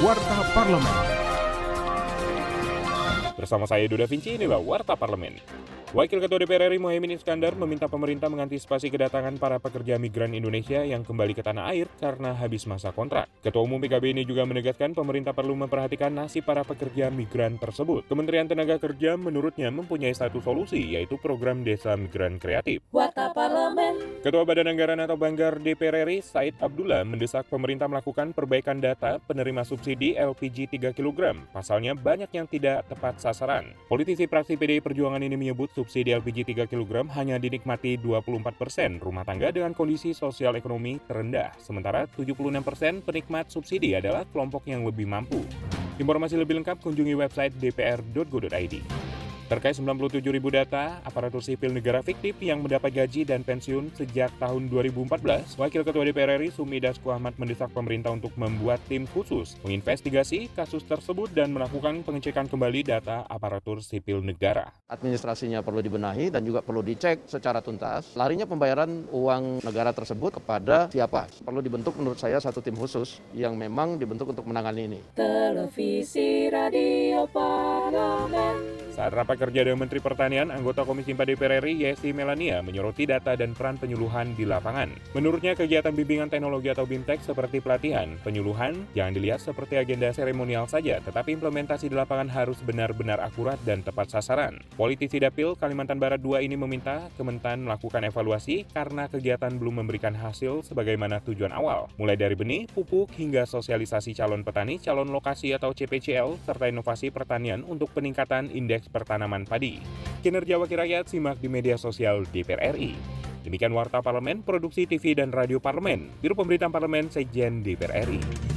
Warta Parlemen. Bersama saya Duda Vinci, inilah Warta Parlemen. Wakil Ketua DPR RI Mohaimin Iskandar meminta pemerintah mengantisipasi kedatangan para pekerja migran Indonesia yang kembali ke tanah air karena habis masa kontrak. Ketua Umum PKB ini juga menegaskan pemerintah perlu memperhatikan nasib para pekerja migran tersebut. Kementerian Tenaga Kerja menurutnya mempunyai satu solusi, yaitu program Desa Migran Kreatif. Parlemen. Ketua Badan Anggaran atau Banggar DPR RI, Said Abdullah, mendesak pemerintah melakukan perbaikan data penerima subsidi LPG 3 kg. Pasalnya banyak yang tidak tepat sasaran. Politisi praksi PDI Perjuangan ini menyebut subsidi LPG 3 kg hanya dinikmati 24 persen rumah tangga dengan kondisi sosial ekonomi terendah, sementara 76 persen penikmat subsidi adalah kelompok yang lebih mampu. Informasi lebih lengkap kunjungi website dpr.go.id. Terkait 97 ribu data aparatur sipil negara fiktif yang mendapat gaji dan pensiun sejak tahun 2014, Wakil Ketua DPR RI Sumi Dasko Ahmad mendesak pemerintah untuk membuat tim khusus menginvestigasi kasus tersebut dan melakukan pengecekan kembali data aparatur sipil negara. Administrasinya perlu dibenahi dan juga perlu dicek secara tuntas. Larinya pembayaran uang negara tersebut kepada siapa? Perlu dibentuk menurut saya satu tim khusus yang memang dibentuk untuk menangani ini. Televisi Radio Parlemen. Saat rapat kerja dengan Menteri Pertanian, anggota Komisi 4 DPR RI Yesi Melania menyoroti data dan peran penyuluhan di lapangan. Menurutnya kegiatan bimbingan teknologi atau BIMTEK seperti pelatihan, penyuluhan, jangan dilihat seperti agenda seremonial saja, tetapi implementasi di lapangan harus benar-benar akurat dan tepat sasaran. Politisi Dapil Kalimantan Barat 2 ini meminta Kementan melakukan evaluasi karena kegiatan belum memberikan hasil sebagaimana tujuan awal, mulai dari benih, pupuk, hingga sosialisasi calon petani, calon lokasi atau CPCL, serta inovasi pertanian untuk peningkatan indeks pertanaman padi. Kinerja Wakil Rakyat simak di media sosial DPR RI. Demikian Warta Parlemen, Produksi TV dan Radio Parlemen, Biro Pemberitaan Parlemen, Sekjen DPR RI.